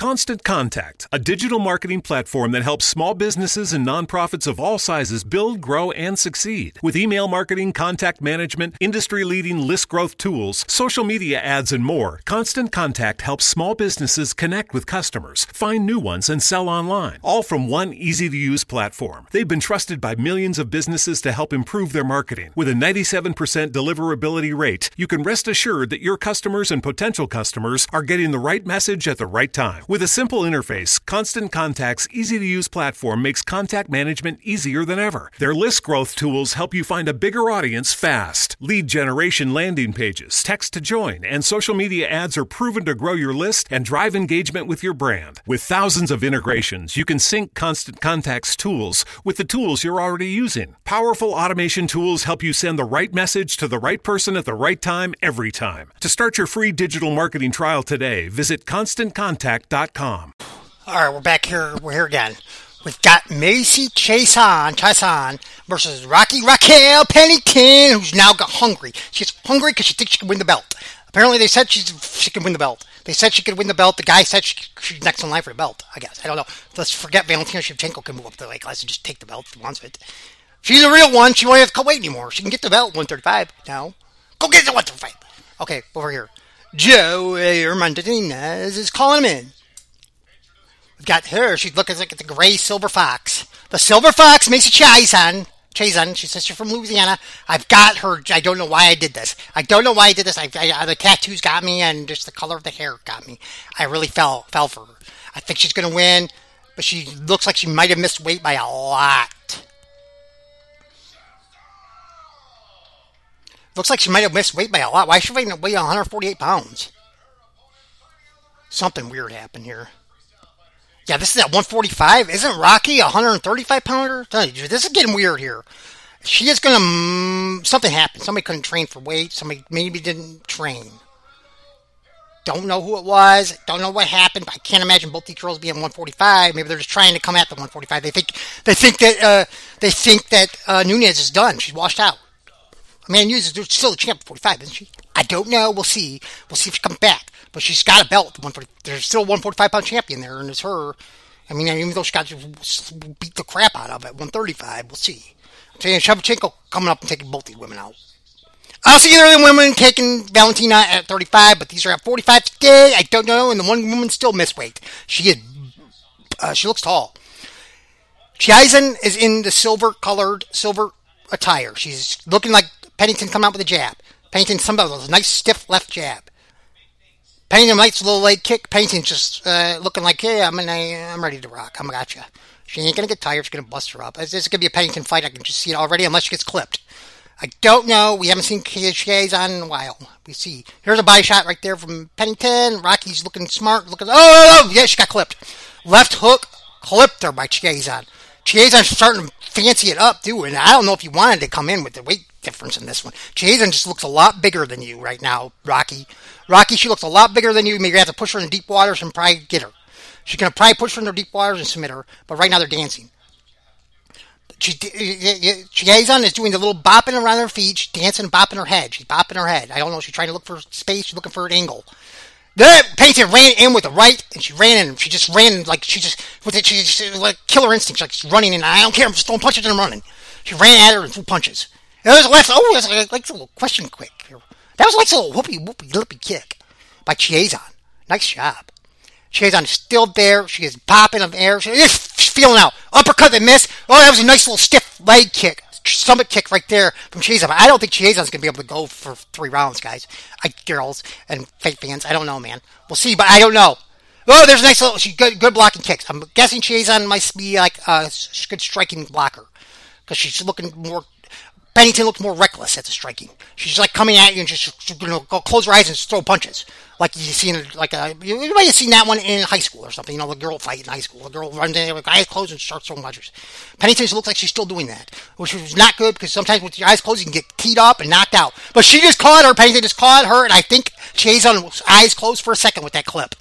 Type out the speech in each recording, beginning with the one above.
Constant Contact, a digital marketing platform that helps small businesses and nonprofits of all sizes build, grow, and succeed. With email marketing, contact management, industry leading list growth tools, social media ads, and more, Constant Contact helps small businesses connect with customers, find new ones, and sell online, all from one easy to use platform. They've been trusted by millions of businesses to help improve their marketing. With a 97% deliverability rate, you can rest assured that your customers and potential customers are getting the right message at the right time. With a simple interface, Constant Contact's easy to use platform makes contact management easier than ever. Their list growth tools help you find a bigger audience fast. Lead generation landing pages, text to join, and social media ads are proven to grow your list and drive engagement with your brand. With thousands of integrations, you can sync Constant Contact's tools with the tools you're already using. Powerful automation tools help you send the right message to the right person at the right time every time. To start your free digital marketing trial today, visit constantcontact.com. All right, we're back here. We're here again. We've got Macy Chiasson, Chiasson versus Rocky Raquel Pennington, who's now got hungry. She's hungry because she thinks she can win the belt. Apparently, they said she's, she can win the belt. They said she could win the belt. The guy said she, she's next in line for the belt. I guess I don't know. Let's forget Valentina Shevchenko can move up the weight class and just take the belt if she wants it. She's a real one. She won't have to weight anymore. She can get the belt 135 now. Go get the 135. Okay, over here. Joe Hernandez is calling him in. Got her. She looking like the gray silver fox. The silver fox makes a. Chiasson. She says she's from Louisiana. I've got her. I don't know why I did this. I don't know why I did this. I, I, the tattoos got me, and just the color of the hair got me. I really fell fell for her. I think she's gonna win, but she looks like she might have missed weight by a lot. Looks like she might have missed weight by a lot. Why is she weighing 148 pounds? Something weird happened here. Yeah, this is at 145. Isn't Rocky a 135 pounder? This is getting weird here. She is gonna. Mm, something happened. Somebody couldn't train for weight. Somebody maybe didn't train. Don't know who it was. Don't know what happened. But I can't imagine both these girls being 145. Maybe they're just trying to come at the 145. They think they think that uh, they think that uh, Nunes is done. She's washed out. Man, Nunes is still a champ at 45, isn't she? I don't know. We'll see. We'll see if she comes back. But she's got a belt. There's still a 145 pound champion there, and it's her. I mean, even though she got beat the crap out of at 135, we'll see. I'm saying Shevchenko coming up and taking both these women out. I see either of the women taking Valentina at 35, but these are at 45 today. I don't know, and the one woman still missed weight. She is, uh, she looks tall. Chiasson is in the silver colored, silver attire. She's looking like Pennington coming out with a jab. Pennington, somebody with a nice stiff left jab. Likes a little leg kick. Pennington's just uh, looking like, hey, I'm, in a, I'm ready to rock. I'm gotcha. She ain't gonna get tired. She's gonna bust her up. This is gonna be a Pennington fight. I can just see it already, unless she gets clipped. I don't know. We haven't seen Chiasson in a while. We see. Here's a body shot right there from Pennington. Rocky's looking smart. Looking. Oh, oh, oh yeah, she got clipped. Left hook clipped her by Chiasson. Chiasson's starting to fancy it up too, and I don't know if you wanted to come in with the weight difference in this one. Chiasson just looks a lot bigger than you right now, Rocky. Rocky, she looks a lot bigger than you. Maybe you have to push her in deep waters and probably get her. She's gonna probably push her in the deep waters and submit her, but right now they're dancing. Chiasson is doing the little bopping around her feet. She's dancing and bopping her head. She's bopping her head. I don't know. She's trying to look for space. She's looking for an angle. Then Pennington ran in with the right, and she ran in. She just ran like she just with it. She just like killer instinct. Like she's running, and I don't care. I'm just throwing punches and I'm running. She ran at her and threw punches. And was a left. Oh, that's like, like a little question quick. That was like a little whoopy whoopy lippy kick by Chiasson. Nice job. Chiasson is still there. She is popping of air. She's feeling out. Uppercut that missed. Oh, that was a nice little stiff leg kick. Stomach kick right there from Chiasson. I don't think Chiasson's going to be able to go for three rounds, guys. I, girls and fake fans. I don't know, man. We'll see, but I don't know. Oh, there's a nice little, she good, good blocking kicks. I'm guessing Chiasson might be like a good striking blocker because she's looking more Pennington looked more reckless at the striking. She's like coming at you and just you know, go close her eyes and throw punches, like you see like a you might have seen that one in high school or something. You know, the girl fight in high school. The girl runs in with eyes closed and starts throwing punches. Pennington looks like she's still doing that, which is not good because sometimes with your eyes closed you can get teed up and knocked out. But she just caught her. Pennington just caught her, and I think she's on eyes closed for a second with that clip.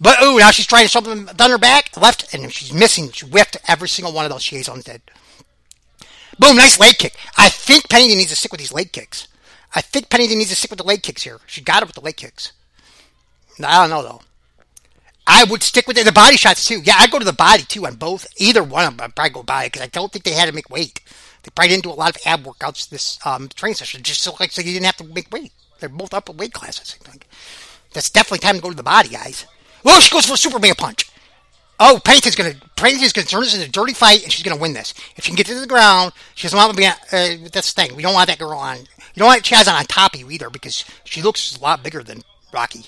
But ooh, now she's trying to something done her back left, and she's missing. She whipped every single one of those Chiasson's dead. Boom, nice leg kick. I think Pennington needs to stick with these leg kicks. I think Pennington needs to stick with the leg kicks here. She got it with the leg kicks. I don't know though. I would stick with it. The body shots too. Yeah, I'd go to the body too on both. Either one of them, I'd probably go body because I don't think they had to make weight. They probably didn't do a lot of ab workouts this um, training session, just so like so you didn't have to make weight. They're both up weight classes. I think. That's definitely time to go to the body, guys. Oh, she goes for a Superman punch. Oh, Pennington's gonna Pennington's gonna turn this into a dirty fight, and she's gonna win this. If she can get to the ground, she doesn't want to be. Uh, that's the thing. We don't want that girl on. You don't want Chaz on top of you either because she looks a lot bigger than Rocky.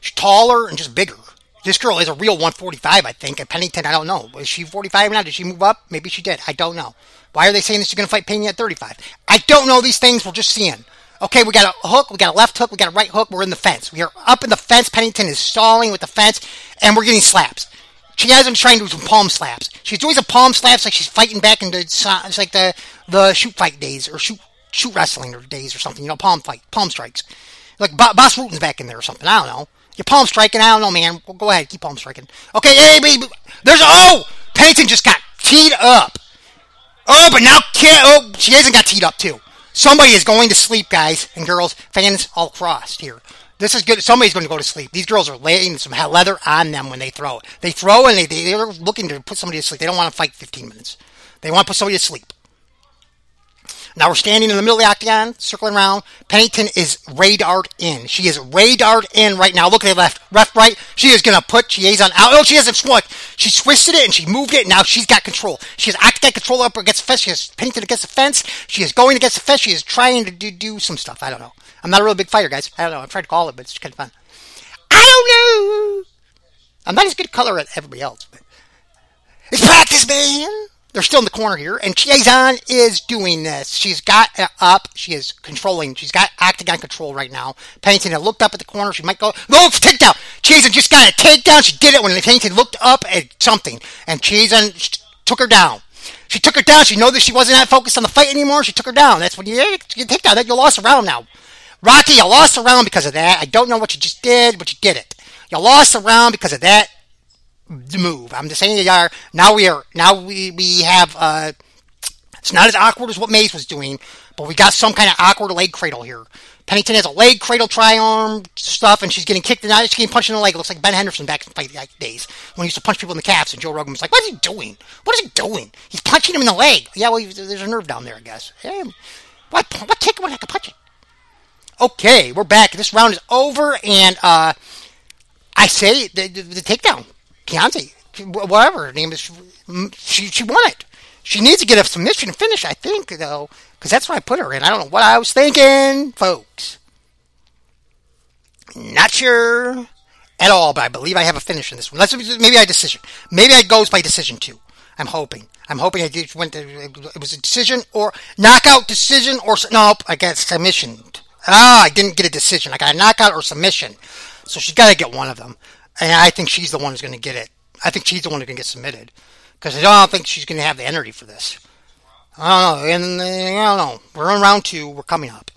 She's taller and just bigger. This girl is a real 145, I think. And Pennington, I don't know. Is she 45 now? Did she move up? Maybe she did. I don't know. Why are they saying that she's going to fight Pena at 35? I don't know these things. We're just seeing. Okay, we got a hook, we got a left hook, we got a right hook. We're in the fence. We are up in the fence. Pennington is stalling with the fence, and we're getting slaps. She hasn't trying to do some palm slaps. She's doing some palm slaps like she's fighting back into it's like the the shoot fight days or shoot shoot wrestling or days or something. You know, palm fight, palm strikes. Like Bas Rutten's back in there or something. I don't know. You're palm striking. I don't know, man. Well, go ahead, keep palm striking. Okay, hey, baby. There's oh, Pennington just got teed up. Oh, but now can't. Oh, she hasn't got teed up too. Somebody is going to sleep, guys and girls, fans all crossed here. This is good. Somebody's going to go to sleep. These girls are laying some leather on them when they throw. They throw and they, they're looking to put somebody to sleep. They don't want to fight 15 minutes. They want to put somebody to sleep. Now we're standing in the middle of the octagon, circling around. Pennington is radared in. She is radared in right now. Look at the left, left, right. She is going to put Chiasson out. Oh, she hasn't swung. She twisted it and she moved it. Now she's got control. She has octagon control up against the fence. She has Pennington against the fence. She is going against the fence. She is trying to do, do some stuff. I don't know. I'm not a real big fighter, guys. I don't know. I'm trying to call it, but it's kind of fun. I don't know. I'm not as good color as everybody else, but it's practice, man. They're still in the corner here, and Chiasson is doing this. She's got up. She is controlling. She's got octagon control right now. Pennington had looked up at the corner. She might go, no, takedown. Chiasson just got a takedown. She did it when Pennington looked up at something, and Chiasson took her down. She took her down. She knew that she wasn't that focused on the fight anymore. She took her down. That's when you, you take down. That you lost a round now. Rocky, you lost a round because of that. I don't know what you just did, but you did it. You lost a round because of that move. I'm just saying you are now we are now we we have uh it's not as awkward as what Mays was doing, but we got some kind of awkward leg cradle here. Pennington has a leg cradle tri arm stuff, and she's getting kicked in the she's getting punched in the leg. It looks like Ben Henderson back in fight days when he used to punch people in the calves, and Joe Rogan was like, "What is he doing? What is he doing? He's punching him in the leg." Yeah, well, there's a nerve down there, I guess. Hey, what what kick? What heck punch it? Okay, we're back. This round is over, and uh, I say the, the, the takedown. Keontae, whatever her name is, she she won it. She needs to get a submission to finish, I think, though, because that's what I put her in. I don't know what I was thinking, folks. Not sure at all, but I believe I have a finish in this one. Let's maybe I decision. Maybe I goes by decision too. I'm hoping. I'm hoping I did went to, it was a decision or knockout decision or nope. I got submission. Ah, I didn't get a decision. I got a knockout or submission. So she's got to get one of them. And I think she's the one who's going to get it. I think she's the one who's going to get submitted. Because I don't think she's going to have the energy for this. I don't know. And uh, I don't know. We're on round two. We're coming up.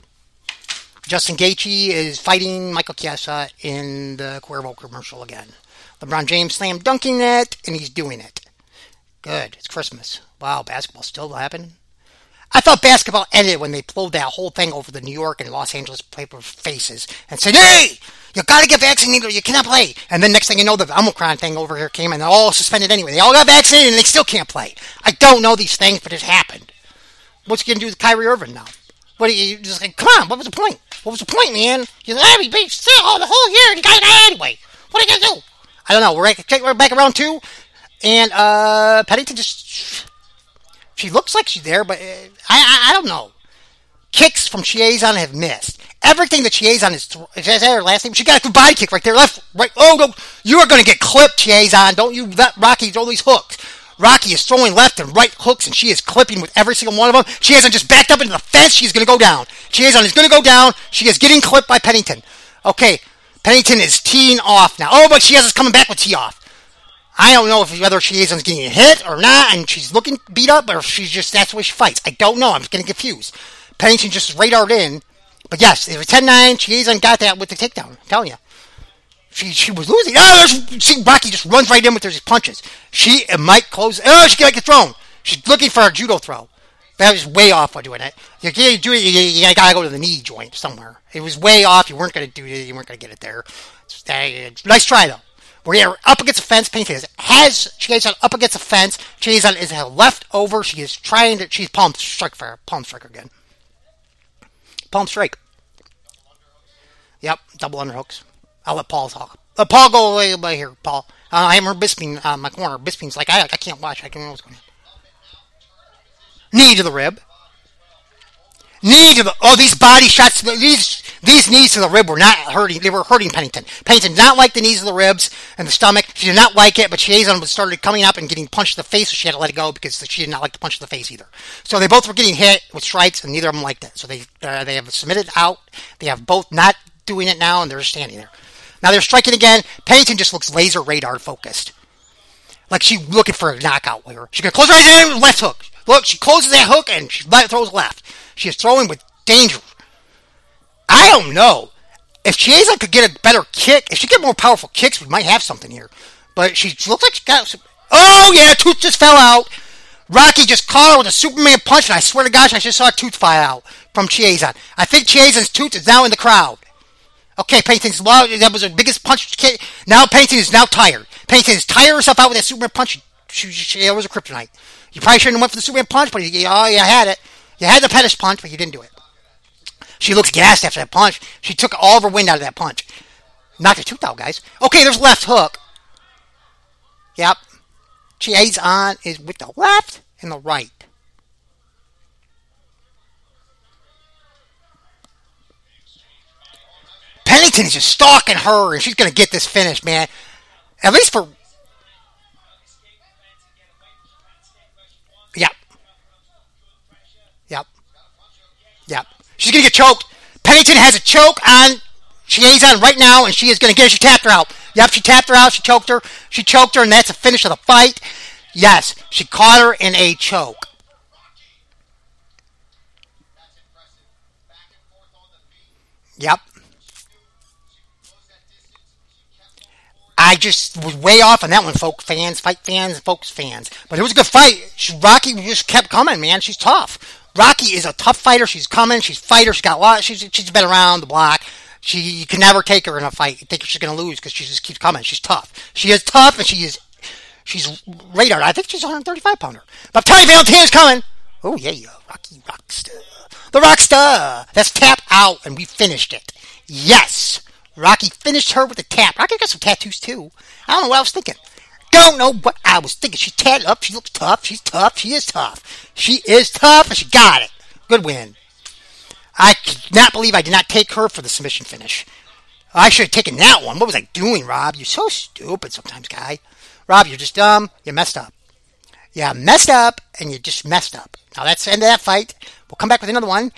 Justin Gaethje is fighting Michael Chiesa in the Cuervo commercial again. LeBron James slam dunking it, and he's doing it. Good. It's Christmas. Wow, basketball still happening. I thought basketball ended when they pulled that whole thing over the New York and Los Angeles paper faces and said, "Hey, you got to get vaccinated or you cannot play." And then next thing you know, the Omicron thing over here came and they're all suspended anyway. They all got vaccinated and they still can't play. I don't know these things, but it happened. What's you gonna do with Kyrie Irving now? What are you just like? Come on, what was the point? What was the point, man? You're like, hey, still all the whole year. You got it anyway. What are you gonna do? I don't know. We're, we're back around two, and uh, Pennington just she looks like she's there, but uh, I, I, I don't know. Kicks from Chiasson have missed. Everything that Chiasson is, th- is that her last name? She got a body kick right there, left, right. Oh no, you are going to get clipped, Chiasson. Don't you let Rocky throw these hooks. Rocky is throwing left and right hooks, and she is clipping with every single one of them. Chiasson just backed up into the fence. She's going to go down. Chiasson is going to go down. She is getting clipped by Pennington. Okay, Pennington is teeing off now. Oh, but Chiasson's coming back with tee off. I don't know if whether Chiasson's getting hit or not, and she's looking beat up, or she's just that's the way she fights. I don't know. I'm getting confused. Pennington just radared in, but yes, it was 10-9. Chiasson got that with the takedown. I'm telling you. She, she was losing. Ah, oh, see, Rocky just runs right in with those punches. She might close. Oh, she got get thrown. She's looking for a judo throw. That was way off for doing it. You can't do it. You, you, gotta go to the knee joint somewhere. It was way off. You weren't gonna do it. You weren't gonna get it there. Uh, nice try though. We're up against the fence. Is, has Chiasson up against the fence. Chiasson is left over. She is trying to. She's palm strike for palm striker again. Palm strike. Yep, double underhooks. I'll let Paul talk. Uh, Paul, go away, away here, Paul. Uh, I remember Bisping on uh, my corner. Bisping's like, I, I can't watch. I can't know what's going on. Knee to the rib. Knee to the. Oh, these body shots. These these knees to the rib were not hurting. They were hurting Pennington. Pennington did not like the knees to the ribs and the stomach. She did not like it, but Chiasson started coming up and getting punched in the face, so she had to let it go because she did not like to punch in the face either. So they both were getting hit with strikes, and neither of them liked it. So they uh, they have submitted out. They have both not doing it now, and they're standing there. Now they're striking again. Pennington just looks laser radar focused. Like she's looking for a knockout here. She's going to close her eyes and left hook. Look, she closes that hook and she throws left. She is throwing with danger. I don't know. If Chiesa could get a better kick, if she get more powerful kicks, we might have something here. But she looks like she got some. Oh, yeah, tooth just fell out. Rocky just caught her with a Superman punch, and I swear to gosh, I just saw a tooth fly out from Chiesa. I think Chiesa's tooth is now in the crowd. Okay, Pennington's well, that was the biggest punch. Now Pennington is now tired. Pennington is tired herself out with that Superman punch. She, she, she, it was a kryptonite. You probably shouldn't have went for the Superman punch, but you, oh, you had it. You had the Pettis punch, but you didn't do it. She looks gassed after that punch. She took all of her wind out of that punch. Knocked her tooth out, guys. Okay, there's left hook. Yep. Chiasson is with the left and the right. Pennington is just stalking her, and she's going to get this finish, man. At least for. She's going to get choked. Pennington has a choke on Chiasson right now, and she is going to get her. She tapped her out. Yep, she tapped her out. She choked her. She choked her, and that's the finish of the fight. Yes, she caught her in a choke. Yep. I just was way off on that one, folk fans, fight fans, folks fans. But it was a good fight. She, Rocky just kept coming, man. She's tough. Rocky is a tough fighter. She's coming. She's fighter. She's got a lot. She's she's been around the block. She you can never take her in a fight. You think she's going to lose because she just keeps coming. She's tough. She is tough, and she is she's radar. I think she's 135 pounder. But Tony Valentina's coming. Oh yeah, yeah, Rocky Rockstar, the Rockstar. That's tap out, and we finished it. Yes. Rocky finished her with a tap. Rocky got some tattoos too. I don't know what I was thinking. Don't know what I was thinking. She's tatted up. She looks tough. She's tough. She is tough. She is tough, and she got it. Good win. I cannot believe I did not take her for the submission finish. I should have taken that one. What was I doing, Rob? You're so stupid sometimes, guy. Rob, you're just dumb. You messed up. Yeah, messed up, and you just messed up. Now that's the end of that fight. We'll come back with another one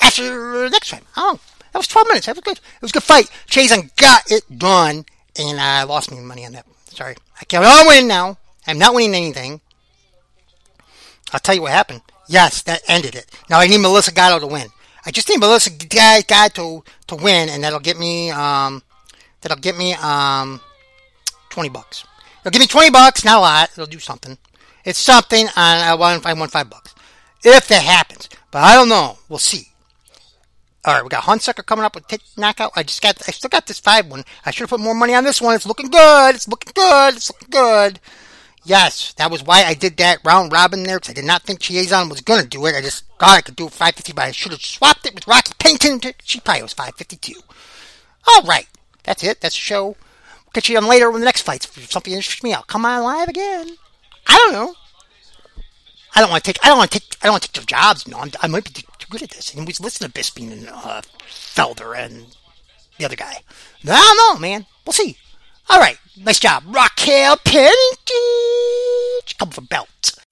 after next time. Oh, that was 12 minutes. That was good. It was a good fight. Chiasson got it done, and I lost me money on that. Sorry. I can't win now. I'm not winning anything. I'll tell you what happened. Yes, that ended it. Now I need Melissa Gatto to win. I just need Melissa Gatto to win, and that'll get me um, that'll get me um, twenty bucks. It'll give me twenty bucks, not a lot. It'll do something. It's something. And I want I want five bucks if that happens, but I don't know. We'll see. All right, we got Hunsucker coming up with take knockout. I just got, I still got this five one. I should have put more money on this one. It's looking good. It's looking good. It's looking good. Yes, that was why I did that round robin there because I did not think Chiasson was gonna do it. I just thought I could do 550, but I should have swapped it with Rocky Pennington. She probably was 552. All right, that's it. That's the show. We'll catch you on later with the next fights. If something interests me, I'll come on live again. I don't know. I don't want to take. I don't want to take. I don't want to take their jobs. No, I'm, i might be good at this. And we listen to Bisping and uh, Felder and the other guy. I don't know, man. We'll see. All right. Nice job. Raquel Pennington. Come for belt.